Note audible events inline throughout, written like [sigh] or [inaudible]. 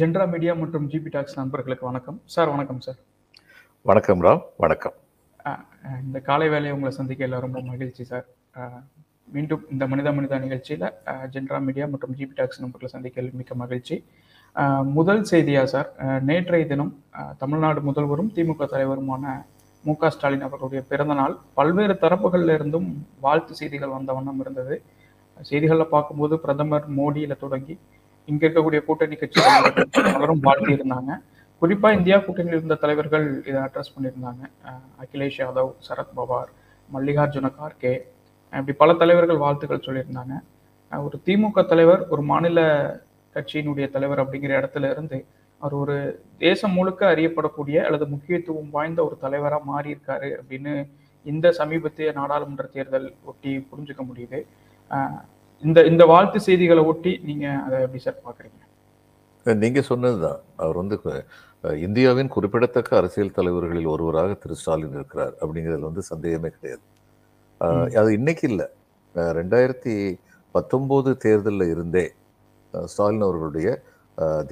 ஜென்ரா media மற்றும் GB talks நண்பர்களுக்கு வணக்கம். சார் வணக்கம் சார். வணக்கம் ராம் வணக்கம். இந்த காலை வேலையை உங்களை சந்திக்கல ரொம்ப மகிழ்ச்சி சார். மீண்டும் இந்த மனித மனிதா நிகழ்ச்சியில் ஜென்ரா மீடியா மற்றும் ஜிபி டாக்ஸ் நண்பர்களை சந்திக்க மிக்க மகிழ்ச்சி. முதல் செய்தியா சார் நேற்றைய தினம் தமிழ்நாடு முதல்வரும் திமுக தலைவருமான மு க ஸ்டாலின் அவர்களுடைய பிறந்த நாள் பல்வேறு தரப்புகள்ல இருந்தும் வாழ்த்து செய்திகள் வந்த வண்ணம் இருந்தது. செய்திகளில் பார்க்கும்போது பிரதமர் மோடியில தொடங்கி இங்க இருக்கக்கூடிய கூட்டணி கட்சிகள் பலரும் இருந்தாங்க குறிப்பா இந்தியா கூட்டணியில் இருந்த தலைவர்கள் இதை அட்ரஸ் பண்ணியிருந்தாங்க. அகிலேஷ் யாதவ் சரத் பவார் மல்லிகார்ஜுன கார்கே இப்படி பல தலைவர்கள் வாழ்த்துக்கள் சொல்லியிருந்தாங்க. ஒரு திமுக தலைவர் ஒரு மாநில கட்சியினுடைய தலைவர் அப்படிங்கிற இடத்துல இருந்து அவர் ஒரு தேசம் முழுக்க அறியப்படக்கூடிய அல்லது முக்கியத்துவம் வாய்ந்த ஒரு தலைவராக மாறியிருக்காரு அப்படின்னு இந்த சமீபத்திய நாடாளுமன்ற தேர்தல் ஒட்டி புரிஞ்சுக்க முடியுது. இந்த இந்த வாழ்த்து செய்திகளை ஒட்டி நீங்க அதை எப்படி சார் பாக்குறீங்க நீங்க சொன்னதுதான். அவர் வந்து இந்தியாவின் குறிப்பிடத்தக்க அரசியல் தலைவர்களில் ஒருவராக திரு ஸ்டாலின் இருக்கிறார் அப்படிங்கிறதுல வந்து சந்தேகமே கிடையாது. அது இன்னைக்கு இல்லை. ரெண்டாயிரத்தி பத்தொம்போது தேர்தலில் இருந்தே ஸ்டாலின் அவர்களுடைய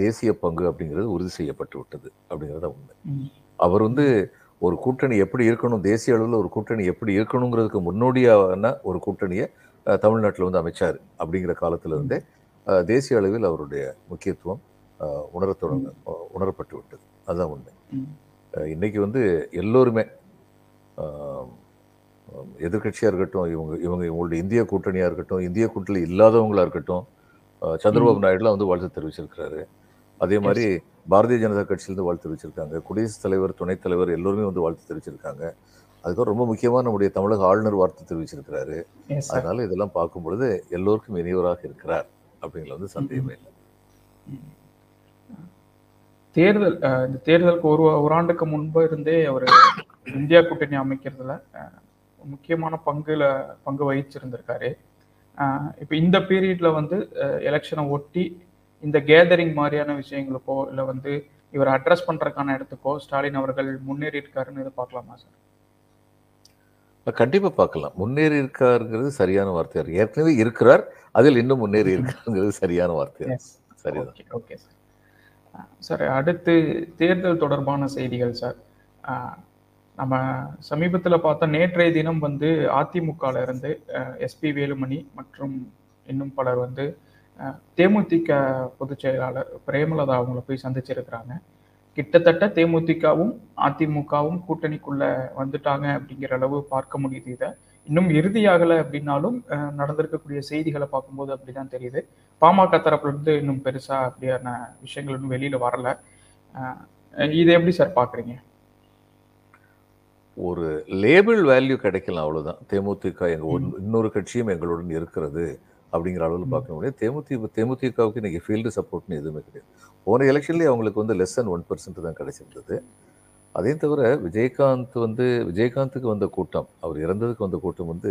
தேசிய பங்கு அப்படிங்கிறது உறுதி செய்யப்பட்டு விட்டது அப்படிங்கிறத உண்மை. அவர் வந்து ஒரு கூட்டணி எப்படி இருக்கணும் தேசிய அளவில் ஒரு கூட்டணி எப்படி இருக்கணுங்கிறதுக்கு முன்னோடியான ஒரு கூட்டணியை தமிழ்நாட்டில் வந்து அமைச்சார் அப்படிங்கிற காலத்துல இருந்தே அஹ், தேசிய அளவில் அவருடைய முக்கியத்துவம் அஹ், உணரத் தொடங்க உணரப்பட்டு விட்டது. அதுதான் உண்மை. இன்னைக்கு வந்து எல்லோருமே எதிர்கட்சியாக இருக்கட்டும் இவங்க இவங்க இவங்களுடைய இந்திய கூட்டணியாக இருக்கட்டும் இந்திய கூட்டணியில் இல்லாதவங்களா இருக்கட்டும் சந்திரபாபு நாயுடுலாம் வந்து வாழ்த்து தெரிவிச்சிருக்கிறாரு. அதே மாதிரி பாரதிய ஜனதா கட்சியிலேருந்து வாழ்த்து தெரிவிச்சிருக்காங்க. குடியரசுத் தலைவர் துணைத் தலைவர் எல்லோருமே வந்து வாழ்த்து தெரிவிச்சிருக்காங்க. அதுக்கப்புறம் ரொம்ப முக்கியமாக நம்முடைய தமிழக ஆளுநர் வாழ்த்து தெரிவிச்சிருக்கிறாரு. அதனால இதெல்லாம் பார்க்கும் பொழுது எல்லோருக்கும் இனியவராக இருக்கிறார் அப்படிங்கிற வந்து சந்தேகமே இல்லை. தேர்தல் இந்த தேர்தலுக்கு ஒரு ஒரு ஆண்டுக்கு முன்பு இருந்தே அவர் இந்தியா கூட்டணி அமைக்கிறதுல முக்கியமான பங்குல பங்கு வகிச்சிருந்திருக்காரு. இப்போ இந்த பீரியட்ல வந்து எலெக்ஷனை ஒட்டி இந்த கேதரிங் மாதிரியான விஷயங்களுக்கோ இல்லை வந்து இவர் அட்ரஸ் பண்றதுக்கான இடத்துக்கோ ஸ்டாலின் அவர்கள் முன்னேறி இருக்காருன்னு இதை பார்க்கலாமா சார் கண்டிப்பா பார்க்கலாம் முன்னேறி இருக்காருங்கிறது சரியான வார்த்தையா இருக்கு. ஏற்கனவே இருக்கிறார் அதில் இன்னும் முன்னேறி இருக்காருங்கிறது சரியான வார்த்தையா எஸ் சரிதான். ஓகே சார் சார் அடுத்து தேர்தல் தொடர்பான செய்திகள் சார் நம்ம சமீபத்தில் பார்த்தா நேற்றைய தினம் வந்து அதிமுகல இருந்து எஸ்பி வேலுமணி மற்றும் இன்னும் பலர் வந்து தேமுதிக பொதுச் செயலாளர் பிரேமலதா அவங்கள போய் சந்திச்சிருக்கிறாங்க. கிட்டத்தட்ட தேமுதிகவும் அதிமுகவும் கூட்டணிக்குள்ள வந்துட்டாங்க அப்படிங்கிற அளவு பார்க்க முடியுது இதை. இன்னும் இறுதியாகலை அப்படின்னாலும் நடந்திருக்கக்கூடிய செய்திகளை பார்க்கும்போது அப்படிதான் தெரியுது. பாமக தரப்புல இருந்து இன்னும் பெருசா அப்படியான விஷயங்கள் இன்னும் வெளியில வரல. இதை எப்படி சார் பாக்குறீங்க ஒரு லேபிள் வேல்யூ கிடைக்கலாம் அவ்வளவுதான். தேமுதிக எங்க ஒன்- இன்னொரு கட்சியும் எங்களுடன் இருக்கிறது. அப்படிங்கிற அளவில் பார்க்க முடியாது தேமுதிக தேமுதிகவுக்கு இன்னைக்கு ஃபீல்டு சப்போர்ட்னு எதுவுமே கிடையாது. போன எலெக்ஷன்லேயே அவங்களுக்கு வந்து லெஸ் than ஒன் பர்சன்ட் தான் கிடைச்சிருந்தது. அதையும் தவிர விஜயகாந்த் வந்து விஜயகாந்துக்கு வந்த கூட்டம் அவர் இறந்ததுக்கு வந்த கூட்டம் வந்து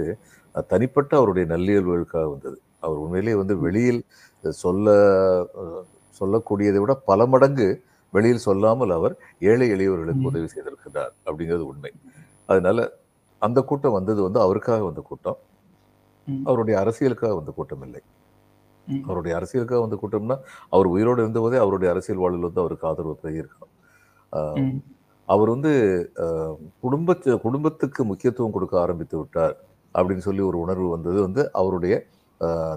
தனிப்பட்ட அவருடைய நல்லியல்புகளுக்காக வந்தது. அவர் உண்மையிலேயே வந்து வெளியில் சொல்ல சொல்லக்கூடியதை விட பல மடங்கு வெளியில் சொல்லாமல் அவர் ஏழை எளியவர்களுக்கு. உதவி செய்திருக்கிறார் அப்படிங்கிறது உண்மை. அதனால அந்த கூட்டம் வந்தது வந்து அவருக்காக வந்த கூட்டம். அவருடைய அரசியலுக்காக வந்த கூட்டம் இல்லை. அவருடைய அரசியலுக்காக வந்த கூட்டம்னா அவர் உயிரோடு இருந்தபோதே அவருடைய அரசியல் வாழ்வில் வந்து அவருக்கு ஆதரவு பெருகியிருக்கணும் ஆஹ் ம், அவர் வந்து ஆஹ் குடும்பத்து குடும்பத்துக்கு முக்கியத்துவம் கொடுக்க ஆரம்பித்து விட்டார் அப்படின்னு சொல்லி ஒரு உணர்வு வந்தது. வந்து அவருடைய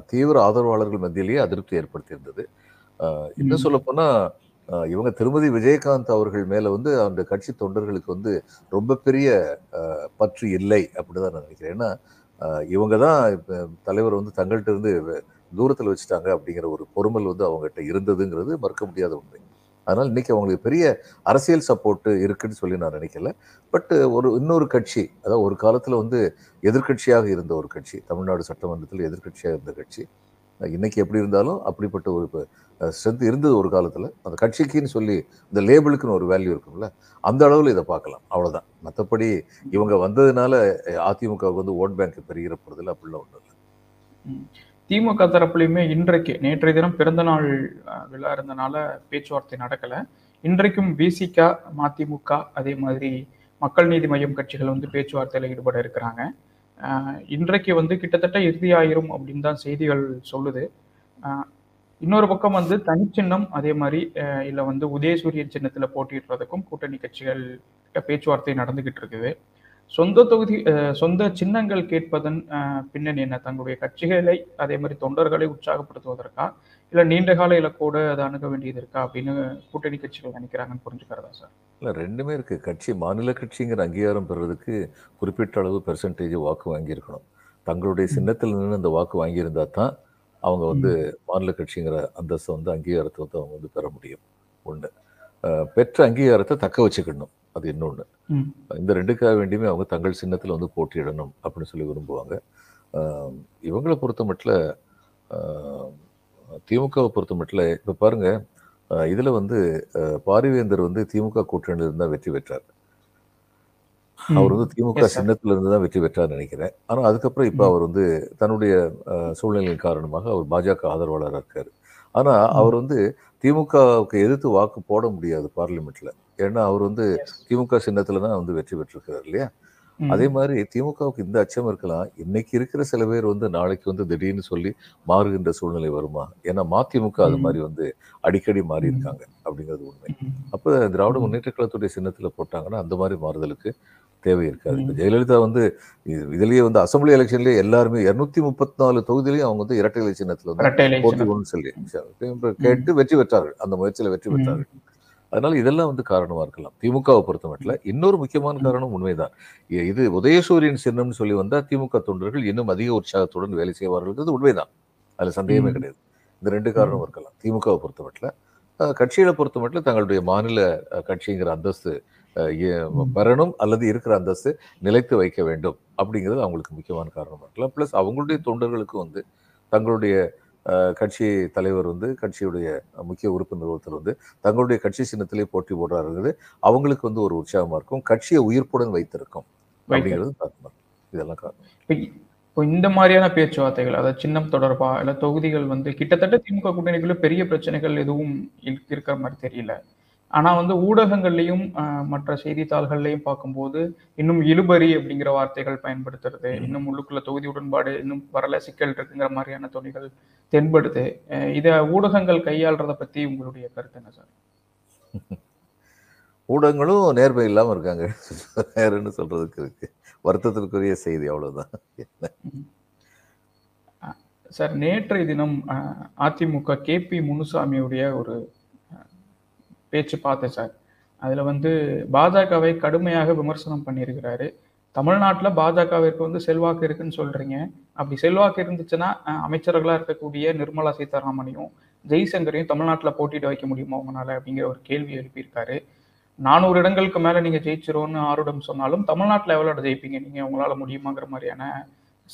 தீவிர ஆதரவாளர்கள் மத்தியிலேயே அதிருப்தி ஏற்படுத்தியிருந்தது. இன்னும் ம். சொல்லப்போனா ஆஹ் இவங்க திருமதி விஜயகாந்த் அவர்கள் மேல வந்து அந்த கட்சி தொண்டர்களுக்கு வந்து ரொம்ப பெரிய பற்று இல்லை அப்படிதான் நான் நினைக்கிறேன். ஏன்னா இவங்க தான் இப்போ தலைவர் வந்து தங்கள்கிட்ட இருந்து தூரத்தில் வச்சுட்டாங்க அப்படிங்கிற ஒரு பொறுமல் வந்து அவங்ககிட்ட இருந்ததுங்கிறது மறுக்க முடியாத உண்மை. அதனால் இன்னைக்கு அவங்களுக்கு பெரிய அரசியல் சப்போர்ட்டு இருக்குன்னு சொல்லி நான் நினைக்கல. பட் ஒரு இன்னொரு கட்சி அதாவது ஒரு காலத்தில் வந்து எதிர்க்கட்சியாக இருந்த ஒரு கட்சி தமிழ்நாடு சட்டமன்றத்தில் எதிர்க்கட்சியாக இருந்த கட்சி இன்றைக்கி எப்படி இருந்தாலும் அப்படிப்பட்ட ஒரு ஸ்ட்ரென்த் இருந்தது ஒரு காலத்தில். அந்த கட்சிக்குன்னு சொல்லி இந்த லேபிளுக்குன்னு ஒரு வேல்யூ இருக்கும்ல அந்த அளவில் இதை பார்க்கலாம். அவ்வளோதான் மற்றபடி இவங்க வந்ததுனால அதிமுகவுக்கு வந்து ஓட் பேங்க் பெருகிற போறதுல அப்படிலாம் ஒன்றும் இல்லை. திமுக தரப்புலையுமே இன்றைக்கு நேற்றைய தினம் பிறந்தநாள் விழா இருந்தனால பேச்சுவார்த்தை நடக்கலை. இன்றைக்கும் பிசிக மதிமுக அதே மாதிரி மக்கள் நீதி மையம் கட்சிகள் வந்து பேச்சுவார்த்தையில் ஈடுபட இருக்கிறாங்க. இன்றைக்கு வந்து கிட்டத்தட்ட இறுதியாயிரும் அப்படின்னு தான் செய்திகள் சொல்லுது. இன்னொரு பக்கம் வந்து தனிச்சின்னம் அதே மாதிரி அஹ், இல்ல வந்து உதயசூரியன் சின்னத்துல போட்டிடுறதுக்கும் கூட்டணி கட்சிகள் பேச்சுவார்த்தை நடந்துகிட்டு இருக்குது. சொந்த தொகுதி சொந்த சின்னங்கள் கேட்பதன் பின்னணி என்ன? தங்களுடைய கட்சிகளை அதே மாதிரி தொண்டர்களை உற்சாகப்படுத்துவதற்கா? இல்ல நீண்ட கால இலக்கோடு அதை அணுக வேண்டியது இருக்கா? அப்படின்னு கூட்டணி கட்சிகள் நினைக்கிறாங்கன்னு புரிஞ்சுக்கிறதா சார்? இல்லை ரெண்டுமே இருக்கு. கட்சி மாநில கட்சிங்கிற அங்கீகாரம் பெறுறதுக்கு குறிப்பிட்ட அளவு பெர்சன்டேஜ் வாக்கு வாங்கியிருக்கணும். தங்களுடைய சின்னத்தில் நின்று அந்த வாக்கு வாங்கியிருந்தா தான் அவங்க வந்து மாநில கட்சிங்கிற அந்தஸ்தை வந்து அங்கீகாரத்தை வந்து அவங்க வந்து பெற முடியும். ஒன்று பெற்ற அங்கீகாரத்தை தக்க வச்சுக்கணும். அது இன்னொன்று. இந்த ரெண்டுக்காக வேண்டியுமே அவங்க தங்கள் சின்னத்தில் வந்து போட்டியிடணும் அப்படின்னு சொல்லி விரும்புவாங்க. இவங்களை பொறுத்த மட்டும் திமுகவை பொறுத்த மட்டும் இப்போ பாருங்க ஆஹ் இதுல வந்து பாரிவேந்தர் வந்து திமுக கூட்டணியில இருந்தா வெற்றி பெற்றார். அவர் வந்து திமுக. சின்னத்துல இருந்து தான் வெற்றி பெற்றார் நினைக்கிறேன். ஆனா அதுக்கப்புறம் இப்போ. அவர் வந்து தன்னுடைய சூழ்நிலையின் காரணமாக அவர் பாஜக ஆதரவாளராக இருக்காரு. ஆனா அவர் வந்து திமுகவுக்கு எதிர்த்து வாக்கு போட முடியாது பார்லிமெண்ட்ல. ஏன்னா அவர் வந்து. திமுக சின்னத்துல தான் வந்து வெற்றி பெற்றிருக்கிறார் இல்லையா. அதே மாதிரி திமுகவுக்கு இந்த அச்சம் இருக்கலாம் இன்னைக்கு இருக்கிற சில பேர் வந்து நாளைக்கு வந்து திடீர்னு சொல்லி மாறுகின்ற சூழ்நிலை வருமா ஏன்னா மதிமுக அது. மாதிரி வந்து அடிக்கடி மாறி. இருக்காங்க அப்படிங்கிறது உண்மை. அப்போ திராவிட. முன்னேற்ற கழகத்துடைய சின்னத்துல போட்டாங்கன்னா அந்த மாதிரி மாறுதலுக்கு தேவை இருக்காது இப்போ. ஜெயலலிதா வந்து இது- இதுலயே வந்து அசம்பிளி எலெக்ஷன்லயே எல்லாருமே இருநூத்தி முப்பத்தி நாலு தொகுதியிலையும் அவங்க வந்து இரட்டை இலை சின்னத்துல வந்து. போட்டிக்கணும்னு சொல்லி கேட்டு வெற்றி பெற்றார்கள் அந்த முயற்சியில வெற்றி. பெற்றார்கள் அதனால இதெல்லாம் வந்து காரணமா இருக்கலாம் திமுகவை பொறுத்த மட்டும் இன்னொரு முக்கியமான. காரணம் உண்மைதான் இது உதயசூரியன் சின்னம்னு சொல்லி வந்தா திமுக தொண்டர்கள் இன்னும் அதிக உற்சாகத்துடன் வேலை செய்வார்கள் உண்மைதான் அதுல சந்தேகமே. கிடையாது இந்த ரெண்டு காரணம் இருக்கலாம் திமுகவை பொறுத்த மட்டும் கட்சிகளை பொறுத்த மட்டும் தங்களுடைய மாநில கட்சிங்கிற அந்தஸ்து அஹ், ஏ- ம். பெறணும் அல்லது இருக்கிற அந்தஸ்து நிலைத்து வைக்க வேண்டும் அப்படிங்கிறது அவங்களுக்கு முக்கியமான காரணமா இருக்கலாம் ப்ளஸ் அவங்களுடைய தொண்டர்களுக்கு வந்து தங்களுடைய கட்சி தலைவர் வந்து கட்சியுடைய முக்கிய உறுப்பினர் ஒருத்தர் வந்து தங்களுடைய கட்சி சின்னத்திலே போட்டி போடுறாருங்கிறது அவங்களுக்கு வந்து ஒரு உற்சாகமா இருக்கும். கட்சியை உயிர்ப்புடன் வைத்திருக்கும் அப்படிங்கிறது காரணம் இதெல்லாம் காரணம். இப்ப இந்த மாதிரியான பேச்சுவார்த்தைகள் அதாவது சின்னம் தொடர்பா இல்ல தொகுதிகள் வந்து கிட்டத்தட்ட திமுக கூட்டணிக்குள்ள பெரிய பிரச்சனைகள் எதுவும் இருக்கிற மாதிரி தெரியல. ஆனா வந்து ஊடகங்கள்லயும் மற்ற செய்தித்தாள்கள்லயும் பார்க்கும்போது இன்னும் இழுபறி அப்படிங்கிற வார்த்தைகள் பயன்படுத்துறது. இன்னும் உள்ளுக்குள்ள தொகுதி உடன்பாடு இன்னும் வரல சிக்கல் இருக்குங்கிற மாதிரியான துணிகள் தென்படுது. இத ஊடகங்கள் கையாள்றத பத்தி உங்களுடைய கருத்து என்ன சார்? [laughs] ஊடகங்களும் நேர்மை இல்லாம இருக்காங்க. [laughs] வேற என்ன சொல்றதுக்கு இருக்கு? வருத்தத்திற்குரிய செய்தி அவ்வளவுதான். சார் நேற்றைய தினம் அதிமுக கேபி முனுசாமியுடைய ஒரு பேச்சு பார்த்தேன் சார். அதில் வந்து பாஜகவை கடுமையாக விமர்சனம் பண்ணியிருக்கிறாரு. தமிழ்நாட்டில் பாஜகவிற்கு வந்து செல்வாக்கு இருக்குன்னு சொல்கிறீங்க அப்படி செல்வாக்கு இருந்துச்சுன்னா அமைச்சர்களாக இருக்கக்கூடிய நிர்மலா சீதாராமனையும் ஜெய்சங்கரையும் தமிழ்நாட்டில் போட்டியிட வைக்க முடியுமா உங்களால் அப்படிங்கிற ஒரு கேள்வி எழுப்பியிருக்காரு. நானூறு இடங்களுக்கு மேலே நீங்கள் ஜெயிச்சிரோன்னு ஆருடம் சொன்னாலும் தமிழ்நாட்டில் எவ்வளோ ஜெயிப்பீங்க? நீங்கள் உங்களால் முடியுமாங்கிற மாதிரியான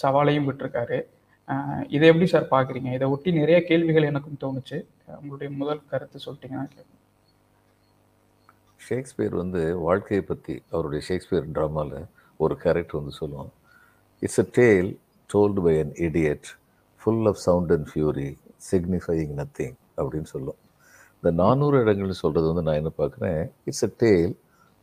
சவாலையும் விட்டுருக்காரு. இதை எப்படி சார் பார்க்குறீங்க இதை ஒட்டி நிறைய கேள்விகள் எனக்கும் தோணுச்சு. உங்களுடைய முதல் கருத்து சொல்லிட்டீங்கன்னா ஷேக்ஸ்பியர் வந்து வாழ்க்கையை பற்றி அவருடைய ஷேக்ஸ்பியர் ட்ராமாவில் ஒரு கேரக்டர் வந்து சொல்லுவான் it's a tale told by an idiot full of sound and fury signifying nothing அப்படின்னு சொல்லும். இந்த நானூறு இடங்கள்னு சொல்கிறது வந்து நான் என்ன பார்க்குறேன்? It's a tale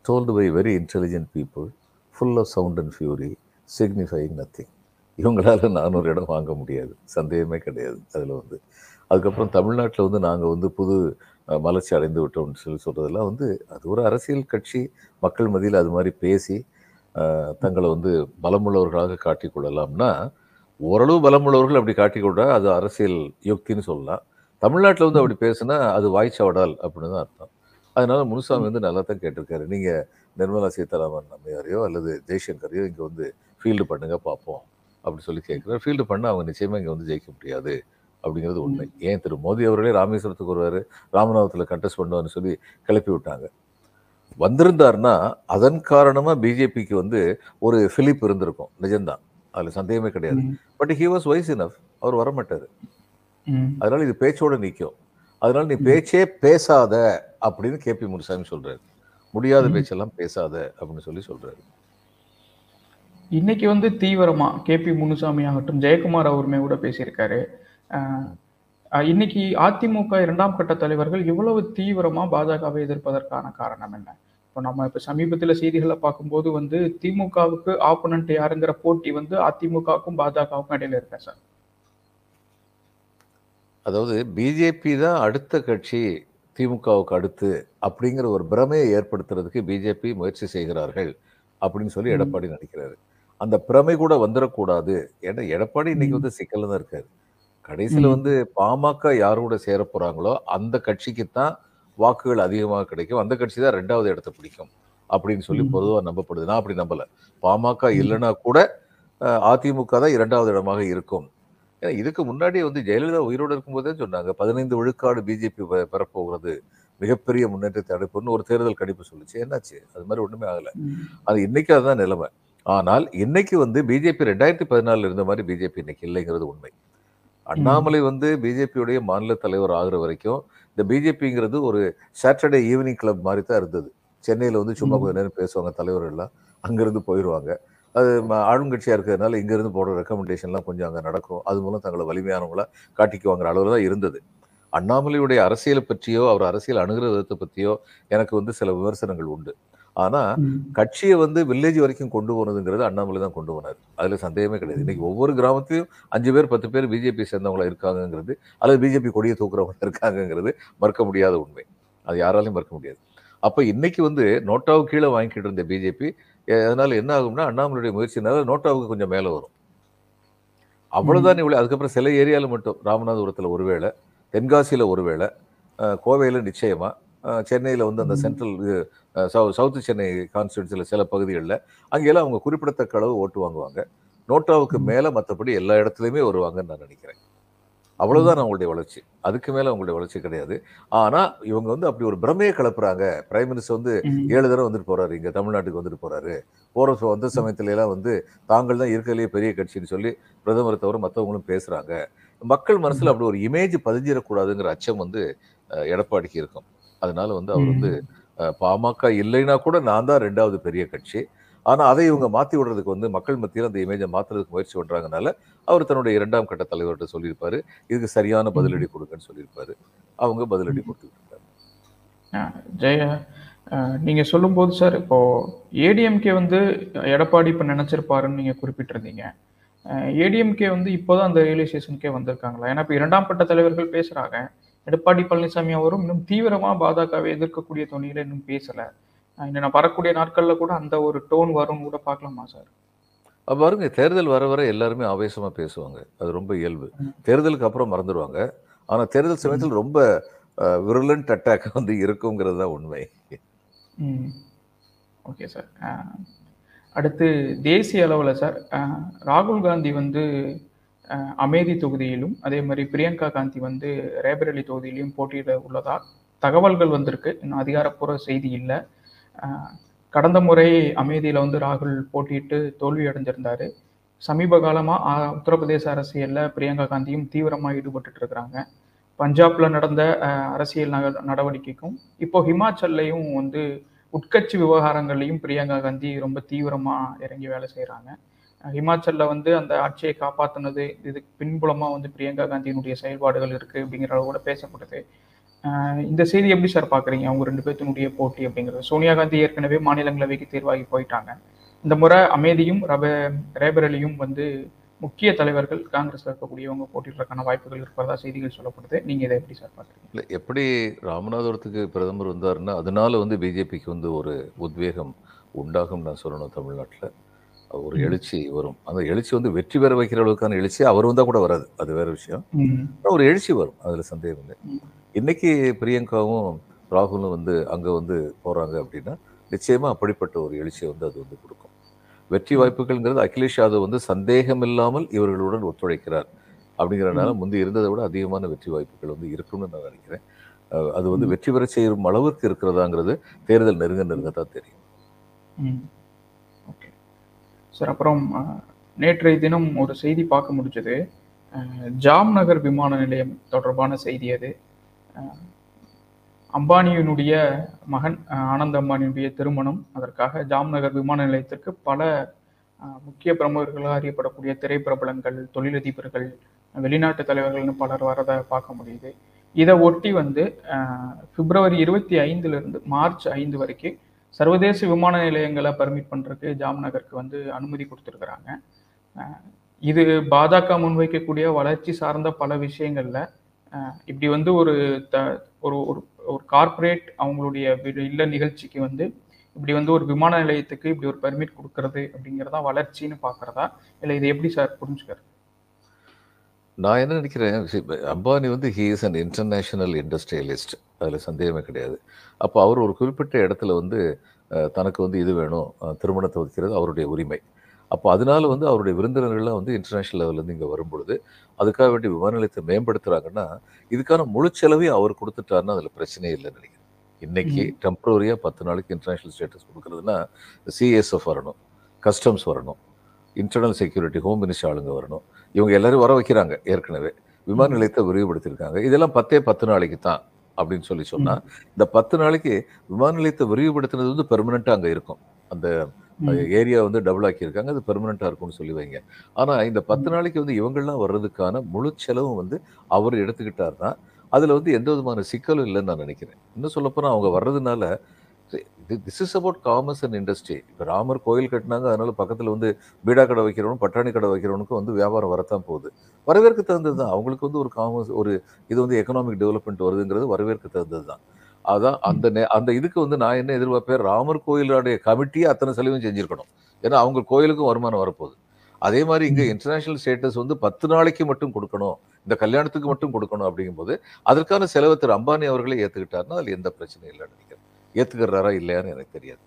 told by very intelligent people full of sound and fury signifying nothing இவங்களால நானூறு இடம் வாங்க முடியாது. சந்தேகமே கிடையாது. அதில் வந்து. அதுக்கப்புறம் தமிழ்நாட்டில் வந்து நாங்கள் வந்து புது வளர்ச்சி மலர்ச்சி அடைந்து விட்டோம்னு சொல்லி சொல்கிறதெல்லாம் வந்து அது ஒரு அரசியல் கட்சி மக்கள் மத்தியில் அது மாதிரி பேசி தங்களை வந்து பலமுள்ளவர்களாக காட்டிக்கொள்ளலாம்னா ஓரளவு பலமுள்ளவர்கள் அப்படி காட்டிக்கொண்டா அது அரசியல் யுக்தின்னு சொல்லலாம். தமிழ்நாட்டில் வந்து அப்படி பேசுனா அது வாய்ச்சாவடால் அப்படின்னு தான் அர்த்தம். அதனால முனுசாமி வந்து நல்லா தான் கேட்டிருக்காரு. நீங்கள் நிர்மலா சீதாராமன் அம்மையாரையோ அல்லது ஜெய்சங்கரையோ இங்கே வந்து ஃபீல்டு பண்ணுங்க பார்ப்போம் அப்படின்னு சொல்லி கேட்குறாரு ஃபீல்டு பண்ணால் அவங்க நிச்சயமாக இங்கே வந்து ஜெயிக்க முடியாது. அப்படிங்கிறது உண்மை. ஏன்? திரு மோடி அவர்களே ராமேஸ்வரத்துக்கு வருவார் ராமநாதத்தில் கண்டெஸ்ட் பண்ணுவார்னு சொல்லி கிளப்பி விட்டாங்க. வந்திருந்தாருன்னா அதன் காரணமாக பிஜேபிக்கு வந்து ஒரு ஃபிலிப் இருந்திருக்கும். நிஜம்தான். அதில் சந்தேகமே கிடையாது. But he was wise enough அவர் வரமாட்டார். அதனால இது பேச்சோட நிற்கும் அதனால நீ. பேச்சே பேசாத அப்படின்னு கேபி முனுசாமி சொல்றாரு. முடியாத. பேச்செல்லாம் பேசாத அப்படின்னு சொல்லி சொல்றாரு. இன்னைக்கு வந்து தீவிரமா கேபி முனுசாமி ஆகட்டும் ஜெயக்குமார் அவருமே கூட பேசியிருக்காரு. இன்னைக்கு அதிமுக இரண்டாம் கட்ட தலைவர்கள் இவ்வளவு தீவிரமா பாஜகவை எதிர்ப்பதற்கான காரணம் என்ன? இப்போ நம்ம இப்ப சமீபத்துல செய்திகளை பார்க்கும்போது வந்து திமுகவுக்கு ஆப்போனன்ட் யாருங்கிற போட்டி வந்து அதிமுகவுக்கும் பாஜகவுக்கும் இடையில இருக்கா சார்? அதாவது பிஜேபி தான் அடுத்த கட்சி திமுகவுக்கு அடுத்து அப்படிங்கிற ஒரு பிரமையை ஏற்படுத்துறதுக்கு பிஜேபி முயற்சி செய்கிறார்கள் அப்படின்னு சொல்லி. எடப்பாடி நினைக்கிறாரு. அந்த பிரமை கூட வந்துடக்கூடாது. ஏன்னா எடப்பாடி இன்னைக்கு. வந்து சிக்கல்ல தான் இருக்காரு. கடைசியில். வந்து பாமக யார் கூட சேர போறாங்களோ அந்த கட்சிக்கு தான் வாக்குகள் அதிகமாக கிடைக்கும். அந்த கட்சி தான் ரெண்டாவது இடத்தை பிடிக்கும் அப்படின்னு சொல்லி. பொதுவாக நம்பப்படுது. நான் அப்படி நம்பல. பாமக. இல்லைன்னா கூட அதிமுக தான் இரண்டாவது இடமாக இருக்கும். ஏன்னா இதுக்கு முன்னாடி வந்து ஜெயலலிதா உயிரோடு இருக்கும்போதே சொன்னாங்க பதினைந்து விழுக்காடு பிஜேபி பெறப்போகிறது. மிகப்பெரிய முன்னேற்றத்தை அடைப்புன்னு ஒரு தேர்தல் கணிப்பு சொல்லுச்சு. என்னாச்சு? அது மாதிரி ஒண்ணுமே ஆகல. அது இன்னைக்கு அதுதான் நிலைமை. ஆனால் இன்னைக்கு வந்து பிஜேபி ரெண்டாயிரத்தி பதினாலுல இருந்த மாதிரி பிஜேபி இன்னைக்கு இல்லைங்கிறது உண்மை. அண்ணாமலை வந்து பிஜேபியுடைய மாநில தலைவர் ஆகுற வரைக்கும் இந்த பிஜேபிங்கிறது ஒரு சாட்டர்டே ஈவினிங் கிளப் மாதிரி தான் இருந்தது. சென்னையில் வந்து சும்மா ம். கொஞ்ச நேரம் பேசுவாங்க தலைவர் எல்லாம் அங்கிருந்து போயிடுவாங்க அது ம- ஆளுங்கட்சியா இருக்கிறதுனால இங்கிருந்து போடுற ரெக்கமெண்டேஷன்லாம் கொஞ்சம் அங்கே நடக்கும். அது மூலம் தங்களை வலிமையானவங்களா காட்டிக்குவாங்கிற அளவில் தான் இருந்தது. அண்ணாமலையுடைய அரசியலை பற்றியோ அவர் அரசியல் அணுகிற விதத்தை பற்றியோ எனக்கு வந்து சில விமர்சனங்கள் உண்டு. ஆனா ம். கட்சியை வந்து வில்லேஜ் வரைக்கும் கொண்டு போனதுங்கிறது அண்ணாமலை தான் கொண்டு போனார். அதுல சந்தேகமே கிடையாது. இன்னைக்கு ஒவ்வொரு கிராமத்திலும் அஞ்சு பேர் பத்து பேர் பிஜேபி சேர்ந்தவங்களா இருக்காங்கங்கிறது அல்லது பிஜேபி கொடியை தூக்குறவங்க இருக்காங்கங்கிறது மறுக்க முடியாத உண்மை. அது யாராலையும் மறுக்க முடியாது. அப்ப இன்னைக்கு வந்து நோட்டாவுக்கு கீழே வாங்கிக்கிட்டு இருந்த பிஜேபி அதனால என்ன ஆகும்னா அண்ணாமலையுடைய முயற்சினால நோட்டாவுக்கு கொஞ்சம் மேல வரும். அவ்வளவுதான் இவ்வளவு அதுக்கப்புறம் சில ஏரியால மட்டும் ராமநாதபுரத்துல ஒருவேளை தென்காசியில ஒருவேளை கோவையில நிச்சயமா அஹ், சென்னையில வந்து அந்த. சென்ட்ரல் சவுத் சென்னை கான்ஸ்டியூன்சியில் சில பகுதிகளில் அங்கெல்லாம் அவங்க குறிப்பிடத்தக்க அளவு ஓட்டு வாங்குவாங்க. நோட்டாவுக்கு. மேல மற்றபடி எல்லா இடத்துலையுமே வருவாங்கன்னு நான் நினைக்கிறேன். அவ்வளவுதான் அவங்களுடைய வளர்ச்சி. அதுக்கு மேல அவங்களுடைய வளர்ச்சி கிடையாது. ஆனா இவங்க வந்து அப்படி ஒரு பிரமையை கிளப்புறாங்க. பிரைம் மினிஸ்டர் வந்து. ஏழு தடவை வந்துட்டு போறாரு இங்க தமிழ்நாட்டுக்கு வந்துட்டு போறாரு. போற ச- வந்த சமயத்துல எல்லாம் வந்து தாங்கள் தான் இருக்கிறதுலே பெரிய கட்சின்னு சொல்லி பிரதமரை தவிர மற்றவங்களும் பேசுறாங்க. மக்கள் மனசுல அப்படி ஒரு இமேஜ் பதிஞ்சிடக்கூடாதுங்கிற அச்சம் வந்து எடப்பாடிக்கு இருக்கும். அதனால வந்து அவர் வந்து பாமக இல்லைன்னா கூட நான் தான் ரெண்டாவது பெரிய கட்சி. ஆனா அதை இவங்க மாத்தி விடுறதுக்கு வந்து மக்கள் மத்தியில் அந்த இமேஜை மாத்துறதுக்கு முயற்சி பண்றாங்கனால அவர் தன்னுடைய இரண்டாம் கட்ட தலைவர்கிட்ட சொல்லியிருப்பாரு. இதுக்கு சரியான பதிலடி கொடுங்கன்னு சொல்லியிருப்பாரு. அவங்க பதிலடி ஆ, ஜெய ஆ, நீங்க சொல்லும்போது சார் இப்போ ஏடிஎம்கே வந்து எடப்பாடி இப்ப நினைச்சிருப்பாருன்னு நீங்க குறிப்பிட்டிருந்தீங்க. ஏடிஎம்கே வந்து இப்போதான் அந்த ரியலைசேஷனுக்கே வந்திருக்காங்களா? ஏன்னா இப்ப இரண்டாம் கட்ட தலைவர்கள் பேசுறாங்க. எடப்பாடி பழனிசாமி அவரும் இன்னும் தீவிரமா பாஜகவை எதிர்க்கக்கூடிய துணியில இன்னும் பேசல. இன்னும் நான் வரக்கூடிய நாட்கள்ல கூட அந்த ஒரு டோன் வரும்னு கூட பார்க்கலாமா சார்? அப்ப பாருங்க தேர்தல் வர வர எல்லாருமே ஆவேசமா பேசுவாங்க. அது ரொம்ப இயல்பு. தேர்தலுக்கு அப்புறம் மறந்துடுவாங்க ஆனா தேர்தல் சமயத்தில் ரொம்ப விரலண்ட் அட்டாக் வந்து இருக்குங்கிறது தான் உண்மை. Okay sir. அடுத்து தேசிய அளவில் சார். ராகுல் காந்தி வந்து அமேதி தொகுதியிலும் அதே மாதிரி பிரியங்கா காந்தி வந்து ரேபரேலி தொகுதியிலும் போட்டியிட உள்ளதா தகவல்கள் வந்திருக்கு. இன்னும் அதிகாரப்பூர்வ செய்தி இல்லை. கடந்த முறை அமேதியில் வந்து ராகுல் போட்டியிட்டு தோல்வி அடைஞ்சிருந்தாரு. சமீப காலமாக உத்தரப்பிரதேச அரசியலில் பிரியங்கா காந்தியும் தீவிரமாக ஈடுபட்டு இருக்கிறாங்க. பஞ்சாப்ல நடந்த அரசியல் நடவடிக்கைக்கும் இப்போ ஹிமாச்சல்லையும் வந்து உட்கட்சி விவகாரங்கள்லையும் பிரியங்கா காந்தி ரொம்ப தீவிரமாக இறங்கி வேலை செய்கிறாங்க ஹிமாச்சலில் வந்து அந்த ஆட்சியை காப்பாற்றினது இதுக்கு பின்புலமாக வந்து பிரியங்கா காந்தியினுடைய செயல்பாடுகள் இருக்குது அப்படிங்கிற அளவு கூட பேசப்படுது இந்த செய்தி எப்படி சார் பார்க்குறீங்க அவங்க ரெண்டு பேர்த்தினுடைய போட்டி அப்படிங்கிறது. சோனியா காந்தி ஏற்கனவே மாநிலங்களவைக்கு தேர்வாகி போயிட்டாங்க. இந்த முறை அமேதியும் ரப ரேபரலியும் வந்து முக்கிய தலைவர்கள் காங்கிரஸில் இருக்கக்கூடியவங்க போட்டிடுறதுக்கான வாய்ப்புகள் இருக்கிறதா செய்திகள் சொல்லப்படுது. நீங்கள் இதை எப்படி சார் பார்க்குறீங்க இல்லை எப்படி ராமநாதபுரத்துக்கு பிரதமர் வந்தாருன்னா அதனால வந்து பிஜேபிக்கு வந்து ஒரு உத்வேகம் உண்டாகும் நான் சொல்லணும் தமிழ்நாட்டில். ஒரு. எழுச்சி வரும். அந்த எழுச்சி வந்து வெற்றி பெற வைக்கிற அளவுக்கான எழுச்சி அவர் வந்தால் கூட வராது. அது வேற விஷயம். ஒரு எழுச்சி வரும். அதில் சந்தேகம் இல்லை. இன்னைக்கு பிரியங்காவும் ராகுலும் வந்து அங்கே வந்து போகிறாங்க அப்படின்னா நிச்சயமா அப்படிப்பட்ட ஒரு எழுச்சியை வந்து அது வந்து கொடுக்கும். வெற்றி வாய்ப்புகள்ங்கிறது அகிலேஷ் யாதவ் வந்து சந்தேகம் இல்லாமல் இவர்களுடன் ஒத்துழைக்கிறார் அப்படிங்கிறனால முந்தி இருந்ததை விட அதிகமான வெற்றி வாய்ப்புகள் வந்து இருக்கும்னு நான் நினைக்கிறேன். அது வந்து. வெற்றி பெற செய்யும் அளவுக்கு இருக்கிறதாங்கிறது தேர்தல் நெருங்க நெருங்க தான் தெரியும். சார் அப்புறம் நேற்றைய தினம் ஒரு செய்தி பார்க்க முடிஞ்சது. ஜாம்நகர் விமான நிலையம் தொடர்பான செய்தி அது. அம்பானியினுடைய மகன் ஆனந்த் அம்பானியுடைய திருமணம் அதற்காக ஜாம்நகர் விமான நிலையத்திற்கு பல முக்கிய பிரமுகர்களாக அறியப்படக்கூடிய திரைப்பிரபலங்கள் தொழிலதிபர்கள் வெளிநாட்டு தலைவர்கள்னு பலர் வரதை பார்க்க முடியுது. இதை ஒட்டி வந்து பிப்ரவரி இருபத்தி ஐந்துலேருந்து மார்ச் ஐந்து வரைக்கும் சர்வதேச விமான நிலையங்களை பர்மிட் பண்றதுக்கு ஜாம்நகருக்கு வந்து அனுமதி கொடுத்துருக்குறாங்க. இது பாஜக முன்வைக்கக்கூடிய வளர்ச்சி சார்ந்த பல விஷயங்களில் இப்படி வந்து ஒரு த ஒரு ஒரு ஒரு கார்ப்பரேட் அவங்களுடைய இல்ல நிகழ்ச்சிக்கு வந்து இப்படி வந்து ஒரு விமான நிலையத்துக்கு இப்படி ஒரு பெர்மிட் கொடுக்கறது அப்படிங்கிறதா வளர்ச்சின்னு பார்க்குறதா இல்லை இது எப்படி சார் புரிஞ்சுக்கிறது? நான் என்ன நினைக்கிறேன் அம்பானி வந்து he is an international industrialist அதில் சந்தேகமே கிடையாது. அப்போ அவர் ஒரு குறிப்பிட்ட இடத்துல வந்து தனக்கு வந்து இது வேணும் திருமணத்தை ஒதுக்கிறது அவருடைய உரிமை. அப்போ அதனால வந்து அவருடைய விருந்தினர்கள்லாம் வந்து இன்டர்நேஷனல் லெவல்லேருந்து இங்கே வரும்பொழுது அதுக்காக வேண்டி விமான நிலையத்தை மேம்படுத்துறாங்கன்னா இதுக்கான முழு செலவையும் அவர் கொடுத்துட்டாருன்னா அதில் பிரச்சனையே இல்லைன்னு நினைக்கிறேன். இன்னைக்கு ம். டெம்பரரியாக பத்து நாளைக்கு இன்டர்நேஷனல் ஸ்டேட்டஸ் கொடுக்குறதுன்னா சிஎஸ்எஃப் வரணும் கஸ்டம்ஸ் வரணும். இன்டர்னல் செக்யூரிட்டி ஹோம் மினிஸ்டர் ஆளுங்க வரணும். இவங்க எல்லாரும் வர வைக்கிறாங்க ஏற்கனவே. விமான. நிலையத்தை விரிவுபடுத்தியிருக்காங்க. இதெல்லாம் பத்தே பத்து நாளைக்கு தான் அப்படின்னு சொல்லி சொன்னா இந்த பத்து நாளைக்கு விமான நிலையத்தை விரிவுபடுத்தினது வந்து பெர்மனெண்ட்டாக அங்கே இருக்கும். அந்த. ஏரியா வந்து டபுள் ஆக்கியிருக்காங்க அது பெர்மனெண்ட்டாக இருக்கும்னு சொல்லி வைங்க. ஆனால் இந்த பத்து நாளைக்கு வந்து இவங்கெல்லாம் வர்றதுக்கான முழு செலவும் வந்து அவர் எடுத்துக்கிட்டாருன்னா அதில் வந்து எந்த விதமான சிக்கலும் இல்லைன்னு நான் நினைக்கிறேன். இன்னும் சொல்லப்போனால் அவங்க வர்றதுனால this is about commerce and industry இப்போ ராமர் கோயில் கட்டினாங்க அதனால பக்கத்தில் வந்து பீடா கடை வைக்கிறவனும் பட்டாணி கடை வைக்கிறவனுக்கும் வந்து வியாபாரம் வரத்தான் போகுது. வரவேற்க தகுந்தது தான் அவங்களுக்கு வந்து ஒரு காமர்ஸ் ஒரு இது வந்து எக்கனாமிக் டெவலப்மெண்ட் வருதுங்கிறது வரவேற்க தகுந்தது தான் அதான் அந்த நே அந்த இதுக்கு வந்து நான் என்ன எதிர்பார்ப்பேன்? ராமர் கோயிலுடைய கமிட்டியே அத்தனை செலவும் செஞ்சிருக்கணும். ஏன்னா அவங்க கோயிலுக்கும் வருமானம் வரப்போகுது. அதே மாதிரி இங்கே இன்டர்நேஷனல் ஸ்டேட்டஸ் வந்து பத்து நாளைக்கு மட்டும் கொடுக்கணும். இந்த கல்யாணத்துக்கு மட்டும் கொடுக்கணும் அப்படிங்கும்போது அதற்கான செலவை திரு அம்பானி அவர்களே ஏற்றுக்கிட்டாருன்னா அதில் எந்த பிரச்சனையும் இல்லைன்னு நினைக்கிறேன். ஏற்றுக்கிறாரா இல்லையான்னு எனக்கு தெரியாது.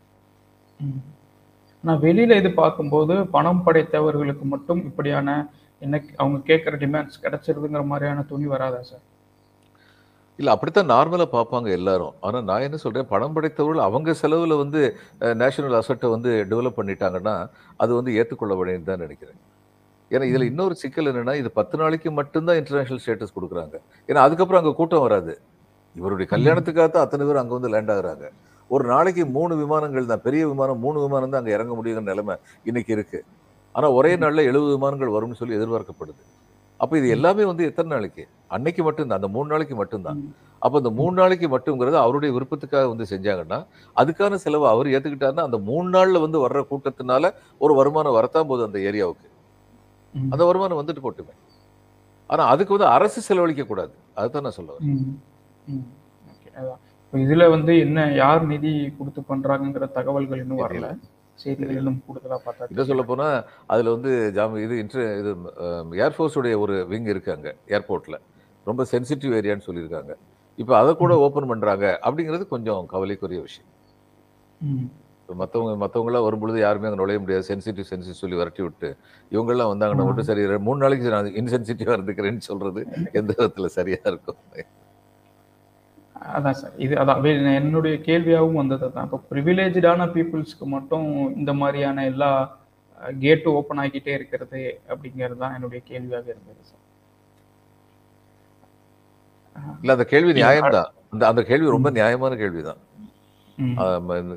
நான் வெளியில இது பார்க்கும்போது பணம் படைத்தவர்களுக்கு மட்டும் இப்படியான என்ன அவங்க கேட்குற டிமாண்ட்ஸ் கிடைச்சிருதுங்கிற மாதிரியான துணி வராதா சார்? இல்லை அப்படித்தான் நார்மலாக பார்ப்பாங்க எல்லாரும். ஆனால் நான் என்ன சொல்கிறேன் பணம் படைத்தவர்கள் அவங்க செலவில் வந்து நேஷனல் அசட்டை வந்து டெவலப் பண்ணிட்டாங்கன்னா அது வந்து ஏற்றுக்கொள்ள வேண்டியது தான் நினைக்கிறேன். ஏன்னா இதில். இன்னொரு சிக்கல் என்னன்னா இது பத்து நாளைக்கு மட்டும்தான் இன்டர்நேஷனல் ஸ்டேட்டஸ் கொடுக்குறாங்க. ஏன்னா அதுக்கப்புறம் அங்கே கூட்டம் வராது. இவருடைய. கல்யாணத்துக்காக தான் அத்தனை பேர் அங்கே வந்து லேண்ட் ஆகுறாங்க ஒரு நாளைக்கு மூணு விமானங்கள் தான் பெரிய விமானம் மூணு விமானம் தான் அங்கே இறங்க முடியுங்கிற நிலைமை இன்னைக்கு இருக்கு ஆனால் ஒரே. நாளில் எழுபது விமானங்கள் வரும்னு சொல்லி எதிர்பார்க்கப்படுது அப்போ இது. எல்லாமே வந்து எத்தனை நாளைக்கு அன்னைக்கு மட்டும்தான் அந்த மூணு நாளைக்கு மட்டும்தான். அப்போ இந்த மூணு நாளைக்கு மட்டும்ங்கிறது அவருடைய விருப்பத்துக்காக வந்து செஞ்சாங்கன்னா அதுக்கான செலவு அவர் ஏற்றுக்கிட்டாருன்னா அந்த மூணு நாளில் வந்து வர்ற கூட்டத்தினால ஒரு வருமானம் வரத்தான் போகுது அந்த ஏரியாவுக்கு. அந்த வருமானம் வந்துட்டு போட்டுமே ஆனால் அதுக்கு வந்து அரசு செலவழிக்க கூடாது அதுதான் நான் சொல்ல வரேன் ம். ம். ஓகே அதான். இப்போ இதுல வந்து என்ன யார் நிதி கொடுத்து பண்றாங்கங்கிற தகவல்கள் இன்னும் வரல. செய்திகள் இன்னும் கூடுதலா பார்த்தா இன்னும் சொல்ல போனால் அதில் வந்து ஜாம் இது இன்ட்ர இது ஏர்ஃபோர்ஸுடைய ஒரு விங் இருக்கு அங்கே ஏர்போர்ட்டில் ரொம்ப சென்சிட்டிவ் ஏரியான்னு சொல்லியிருக்காங்க. இப்போ அதை கூட. ஓப்பன் பண்ணுறாங்க அப்படிங்கிறது கொஞ்சம் கவலைக்குரிய விஷயம். மற்றவங்க மற்றவங்களாம் வரும்பொழுது யாருமே அங்கே நுழைய முடியாது. சென்சிட்டிவ் சென்சிட்டிவ் சொல்லி விரட்டி விட்டு இவங்கெல்லாம். வந்தாங்கன்னா மட்டும் சரி மூணு நாளைக்கு நான் இன்சென்சிட்டிவாக இருந்துக்கிறேன்னு சொல்றது எந்த விதத்தில் சரியாக இருக்கும்? அதான் சார். இது அதான். என்னுடைய கேள்வியாகவும் வந்தது தான் இப்போ ப்ரிவிலேஜான பீப்புள்ஸ்க்கு மட்டும் இந்த மாதிரியான எல்லா கேட்டும் ஓப்பன் ஆகிட்டே இருக்கிறது அப்படிங்கிறது தான் என்னுடைய கேள்வியாக இருந்தது சார். இல்லை அந்த கேள்வி நியாயம்தான். அந்த அந்த கேள்வி ரொம்ப. நியாயமான கேள்வி தான் ம்.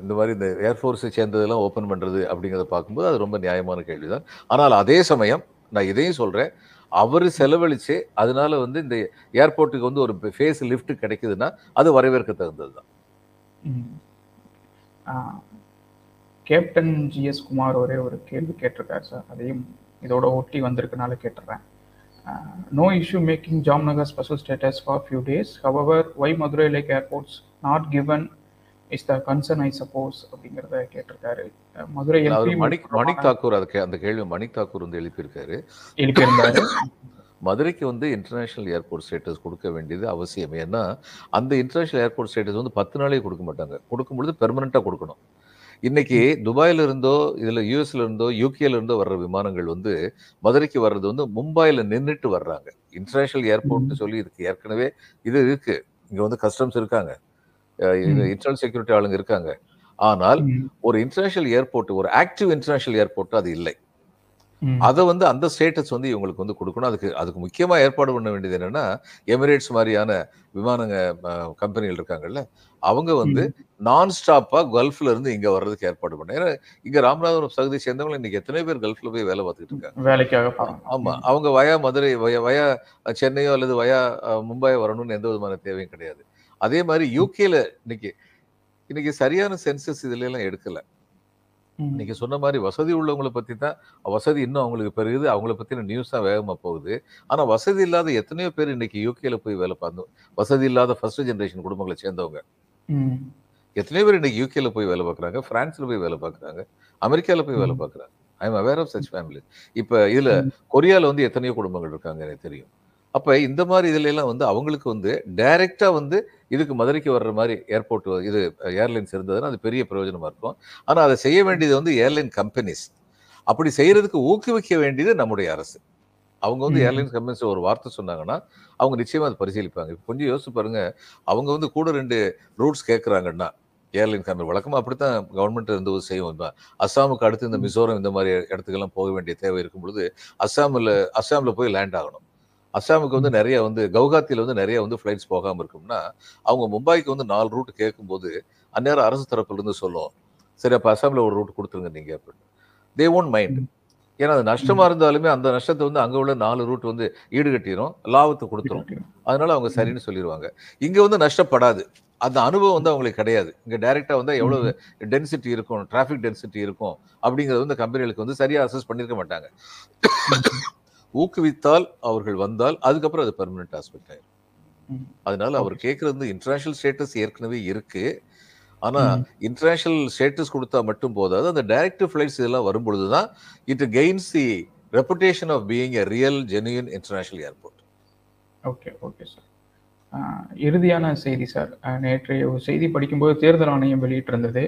இந்த மாதிரி இந்த ஏர்ஃபோர்ஸை சேர்ந்ததெல்லாம் ஓப்பன் பண்ணுறது அப்படிங்கிறத பார்க்கும்போது அது ரொம்ப நியாயமான கேள்வி தான் ஆனால் அதே சமயம் நான் இதையும் சொல்கிறேன் அவர் செலவழிச்சு அதனால வந்து இந்த ஏர்போர்ட்டுக்கு வந்து ஒரு ஃபேஸ் லிஃப்ட் கிடைக்குதுன்னா அது வரவேற்க தகுந்தது தான். கேப்டன் ஜிஎஸ் குமார் ஒரே ஒரு கேள்வி கேட்டிருக்காரு சார். அதையும் இதோட ஒட்டி வந்திருக்கனால கேட்டுறேன். No issue making Jamnagar special status for few days however why Madurai like airports not given is the concern I suppose அப்படிங்கிறத கேட்டிருக்காரு. மதுரை எம்பி மணிக் மணிக் தாக்கூர் அதுக்கு அந்த கேள்வி மணிக் தாக்கூர் வந்து எழுப்பியிருக்காரு. எழுப்பியிருந்தாரு. மதுரைக்கு வந்து இன்டர்நேஷனல் ஏர்போர்ட் ஸ்டேட்டஸ் கொடுக்க வேண்டியது அவசியம். ஏன்னா அந்த இன்டர்நேஷனல் ஏர்போர்ட் ஸ்டேட்டஸ் வந்து பத்து நாளே கொடுக்க மாட்டாங்க. கொடுக்கும் பொழுது பெர்மனெண்ட்டாக கொடுக்கணும். இன்னைக்கு துபாயில இருந்தோ இதுல யூஎஸ்ல இருந்தோ யூகேல இருந்தோ வர்ற விமானங்கள் வந்து மதுரைக்கு வர்றது வந்து மும்பைல நின்றுட்டு வர்றாங்க. இன்டர்நேஷனல் ஏர்போர்ட்னு சொல்லி இதுக்கு ஏற்கனவே இது இருக்கு. இங்க வந்து கஸ்டம்ஸ் இருக்காங்க. இன்டர்னல் செக்யூரிட்டி ஆளுங்க இருக்காங்க ஆனால். ஒரு இன்டர்நேஷனல் ஏர்போர்ட் ஒரு ஆக்டிவ் இன்டர்நேஷனல் ஏர்போர்ட் அது இல்லை. அதை வந்து அந்த ஸ்டேட்டஸ் வந்து இவங்களுக்கு வந்து கொடுக்கணும் அதுக்கு அதுக்கு முக்கியமா ஏற்பாடு பண்ண வேண்டியது என்னன்னா எமிரேட்ஸ் மாதிரியான விமானங்க கம்பெனிகள் இருக்காங்கல்ல அவங்க வந்து. நான் ஸ்டாப்பா கல்ஃப்ல இருந்து இங்க வர்றதுக்கு ஏற்பாடு பண்ண ஏன்னா இங்க ராமநாதபுரம் பகுதியை சேர்ந்தவங்க இன்னைக்கு எத்தனை பேர் கல்ஃப்ல போய் வேலை பார்த்துட்டு இருக்காங்க வேலைக்காக ஆமா. அவங்க வயா மதுரை வயா வயா சென்னையோ அல்லது வயா அஹ், மும்பையோ வரணும்னு எந்த விதமான தேவையும் கிடையாது அதே மாதிரி யூகேல இன்னைக்கு இன்னைக்கு சரியான சென்சஸ் இதுல எல்லாம் எடுக்கல. நீங்க சொன்ன மாதிரி வசதி உள்ளவங்கள பத்தி தான் வசதி இன்னும் அவங்களுக்கு பெருகுது அவங்கள பத்தின நியூஸ் தான் வேகமா போகுது ஆனா வசதி இல்லாத எத்தனையோ பேர் இன்னைக்கு யூகேல போய் வேலை பார்த்தோம் வசதி இல்லாத ஃபர்ஸ்ட் ஜெனரேஷன் குடும்பங்களை சேர்ந்தவங்க. எத்தனையோ பேர் இன்னைக்கு யூகேல போய் வேலை பார்க்குறாங்க பிரான்ஸ்ல போய் வேலை பார்க்குறாங்க அமெரிக்கால போய் வேலை. பார்க்குறாங்க I am aware of such family இப்போ இதுல. கொரியால வந்து எத்தனையோ குடும்பங்கள் இருக்காங்க எனக்கு தெரியும் அப்ப இந்த மாதிரி இதுல எல்லாம் வந்து அவங்களுக்கு வந்து டைரக்டா வந்து இதுக்கு மதுரைக்கு வர்ற மாதிரி ஏர்போர்ட் இது ஏர்லைன்ஸ் இருந்ததுன்னா அது பெரிய பிரயோஜனமா இருக்கும். ஆனா அதை செய்ய வேண்டியது வந்து ஏர்லைன் கம்பெனிஸ். அப்படி செய்யறதுக்கு ஊக்குவிக்க வேண்டியது நம்முடைய அரசு. அவங்க வந்து. ஏர்லைன்ஸ் கம்பெனிஸ் ஒரு வார்த்தை சொன்னாங்கன்னா அவங்க நிச்சயமா அதை பரிசீலிப்பாங்க. இப்ப கொஞ்சம் யோசிச்சு பாருங்க அவங்க வந்து கூட ரெண்டு ரூட்ஸ் கேட்குறாங்கன்னா ஏர்லைன் கம்பெனி வழக்கமா அப்படித்தான் கவர்மெண்ட் இருந்து செய்யும். அஸ்ஸாமுக்கு அடுத்து இந்த. மிசோரம் இந்த மாதிரி இடத்துக்கெல்லாம் போக வேண்டிய தேவை இருக்கும் பொழுது அஸ்ஸாமில் அஸ்ஸாமில் போய் லேண்ட் ஆகணும். அஸ்ஸாமுக்கு வந்து. நிறைய வந்து கவுகாத்தியில் வந்து நிறைய வந்து ஃப்ளைட்ஸ் போகாம இருக்கும்னா அவங்க மும்பைக்கு வந்து நாலு ரூட் கேட்கும்போது அந்நேரம் அரசு தரப்புல இருந்து சொல்லும் சரி அப்போ அஸ்ஸாமில் ஒரு ரூட் கொடுத்துருங்க நீங்க அப்படின்னு தே ஒன்ட் மைண்ட். ஏன்னா அது நஷ்டமா இருந்தாலுமே அந்த நஷ்டத்தை வந்து அங்க உள்ள நாலு ரூட் வந்து ஈடுகட்டிரும் லாபத்தை கொடுத்துரும் அதனால அவங்க. சரின்னு சொல்லிடுவாங்க இங்க வந்து நஷ்டப்படாது அந்த அனுபவம் வந்து அவங்களுக்கு கிடையாது இங்க டைரக்டா வந்து எவ்வளவு ம். டென்சிட்டி இருக்கும் டிராஃபிக் டென்சிட்டி இருக்கும் அப்படிங்கிறது வந்து கம்பெனிகளுக்கு வந்து சரியா அசஸ் பண்ணிருக்க மாட்டாங்க. ஊக்குவித்தால் அவர்கள் வந்தால் அதுக்கப்புறம் அது பெர்மனன்ட் ஆஸ்பெக்ட் ஆயிரும். ம். அதனால அவர். கேட்கறது இன்டர்நேஷனல் ஸ்டேட்டஸ் ஏற்கனவே இருக்கு. ஆனா. இன்டர்நேஷனல் ஸ்டேட்டஸ் கொடுத்தா மட்டும் போதாது. அந்த டைரக்ட் ஃபிளைட்ஸ் இதெல்லாம் வரும்பொழுது தான் it gains the reputation of being a real genuine international airport okay okay sir இறுதியான செய்தி சார் நேற்றைய ஒரு செய்தி படிக்கும்போது தேர்தல் ஆணையம் வெளியிட்டிருந்தது.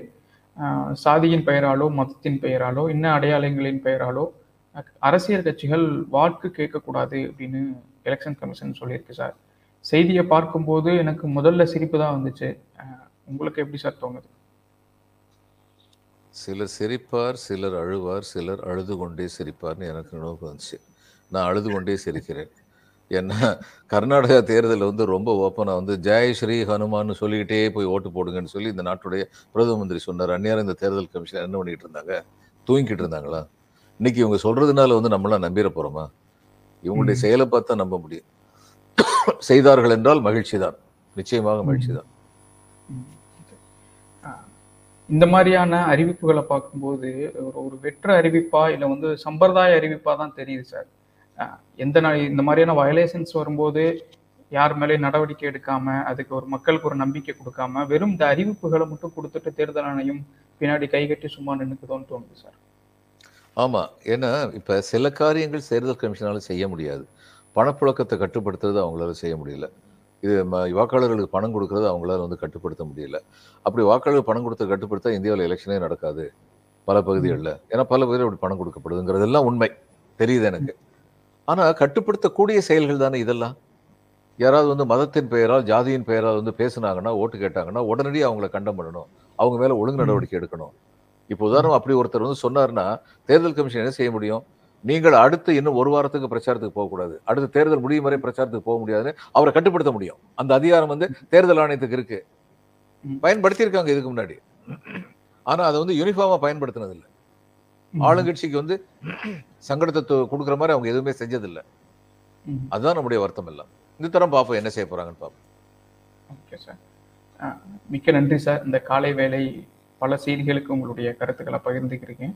சாதியின் பெயராலோ மதத்தின் பெயராலோ இன்ன அடையாளங்களின் பெயராலோ அரசியல் கட்சிகள் வாக்கு கேட்கக்கூடாது அப்படின்னு எலெக்ஷன் கமிஷன் சொல்லியிருக்கு சார். செய்தியை பார்க்கும்போது எனக்கு முதல்ல சிரிப்பு தான் வந்துச்சு. உங்களுக்கு எப்படி சார் தோணுது? சிலர் சிரிப்பார் சிலர் அழுவார் சிலர் அழுது கொண்டே சிரிப்பார்னு எனக்கு நினைவு வந்துச்சு. நான் அழுது கொண்டே சிரிக்கிறேன். ஏன்னா கர்நாடகா தேர்தலில் வந்து ரொம்ப ஓப்பனாக வந்து ஜெய் ஸ்ரீ ஹனுமான்னு சொல்லிக்கிட்டே போய் ஓட்டு போடுங்கன்னு சொல்லி இந்த நாட்டுடைய பிரதம மந்திரி சொன்னார். அந்நேரம் இந்த தேர்தல் கமிஷன் என்ன பண்ணிக்கிட்டு இருந்தாங்க? தூங்கிட்டு இருந்தாங்களா? இன்னைக்கு இவங்க சொல்றதுனால வந்து நம்மளாம் நம்பிட போறோமா? இவங்களுடைய. செயலை பார்த்தா நம்ப முடியும். செய்தார்கள் என்றால் மகிழ்ச்சி தான் நிச்சயமாக மகிழ்ச்சி தான் இந்த மாதிரியான அறிவிப்புகளை பார்க்கும்போது ஒரு ஒரு வெற்று அறிவிப்பா இல்லை வந்து சம்பிரதாய அறிவிப்பா தான் தெரியுது சார். எந்த நாள் இந்த மாதிரியான வயலேஷன்ஸ் வரும்போது யார் மேலே நடவடிக்கை எடுக்காம அதுக்கு ஒரு மக்களுக்கு ஒரு நம்பிக்கை கொடுக்காம வெறும் இந்த அறிவிப்புகளை மட்டும் கொடுத்துட்டு தேர்தல் ஆணையம் பின்னாடி கைகட்டி சும்மா நின்னுக்குதோன்னு தோணுது சார். ஆமாம் ஏன்னா இப்போ சில காரியங்கள் தேர்தல் கமிஷனால செய்ய முடியாது. பணப்புழக்கத்தை கட்டுப்படுத்துறது அவங்களால செய்ய முடியல. இது வாக்காளர்களுக்கு பணம் கொடுக்கறது அவங்களால வந்து கட்டுப்படுத்த முடியல. அப்படி வாக்காளர்கள் பணம் கொடுத்து கட்டுப்படுத்தா இந்தியாவில் எலெக்ஷனே நடக்காது. பல பகுதிகளில். ஏன்னா பல பகுதியில் அப்படி பணம் கொடுக்கப்படுதுங்கிறதெல்லாம் உண்மை. தெரியுது எனக்கு. ஆனால் கட்டுப்படுத்தக்கூடிய செயல்கள் தானே இதெல்லாம்? யாராவது வந்து மதத்தின் பெயரால் ஜாதியின் பெயரால் வந்து பேசுனாங்கன்னா ஓட்டு கேட்டாங்கன்னா உடனடியாக அவங்கள கண்டம் பண்ணணும். அவங்க மேலே ஒழுங்கு நடவடிக்கை எடுக்கணும். இப்போ உதாரணம் அப்படி ஒருத்தர் வந்து சொன்னாருன்னா தேர்தல் கமிஷன் என்ன செய்ய முடியும்? நீங்கள் அடுத்து இன்னும் ஒரு வாரத்துக்கு பிரச்சாரத்துக்கு போகக்கூடாது. அடுத்து தேர்தல் முடியும் வரை பிரச்சாரத்துக்கு போக முடியாதுன்னு அவரை கட்டுப்படுத்த முடியும். அந்த அதிகாரம் வந்து தேர்தல் ஆணையத்துக்கு இருக்கு. பயன்படுத்தியிருக்காங்க இதுக்கு முன்னாடி. ஆனா அதை வந்து யூனிஃபார்மா பயன்படுத்தினது இல்ல. ஆளுங்கட்சிக்கு வந்து சங்கடத்தை கொடுக்குற மாதிரி அவங்க எதுவுமே செஞ்சதில்லை. அதுதான் நம்முடைய வருத்தம் எல்லாம். இந்த தரம் பார்ப்போம் என்ன செய்ய போறாங்கன்னு பார்ப்போம் ஓகே சார் மிக்க நன்றி சார் இந்த காலை வேலை பல செய்திகளுக்கு உங்களுடைய கருத்துக்களை பகிர்ந்துக்கிறீங்க.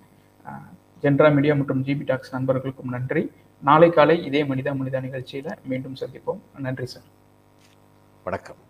ஜென்ரா மீடியா மற்றும் ஜிபி டாக்ஸ் நண்பர்களுக்கும் நன்றி. நாளை காலை இதே மனிதா மனிதா நிகழ்ச்சியில மீண்டும் சந்திப்போம். நன்றி சார். வணக்கம்.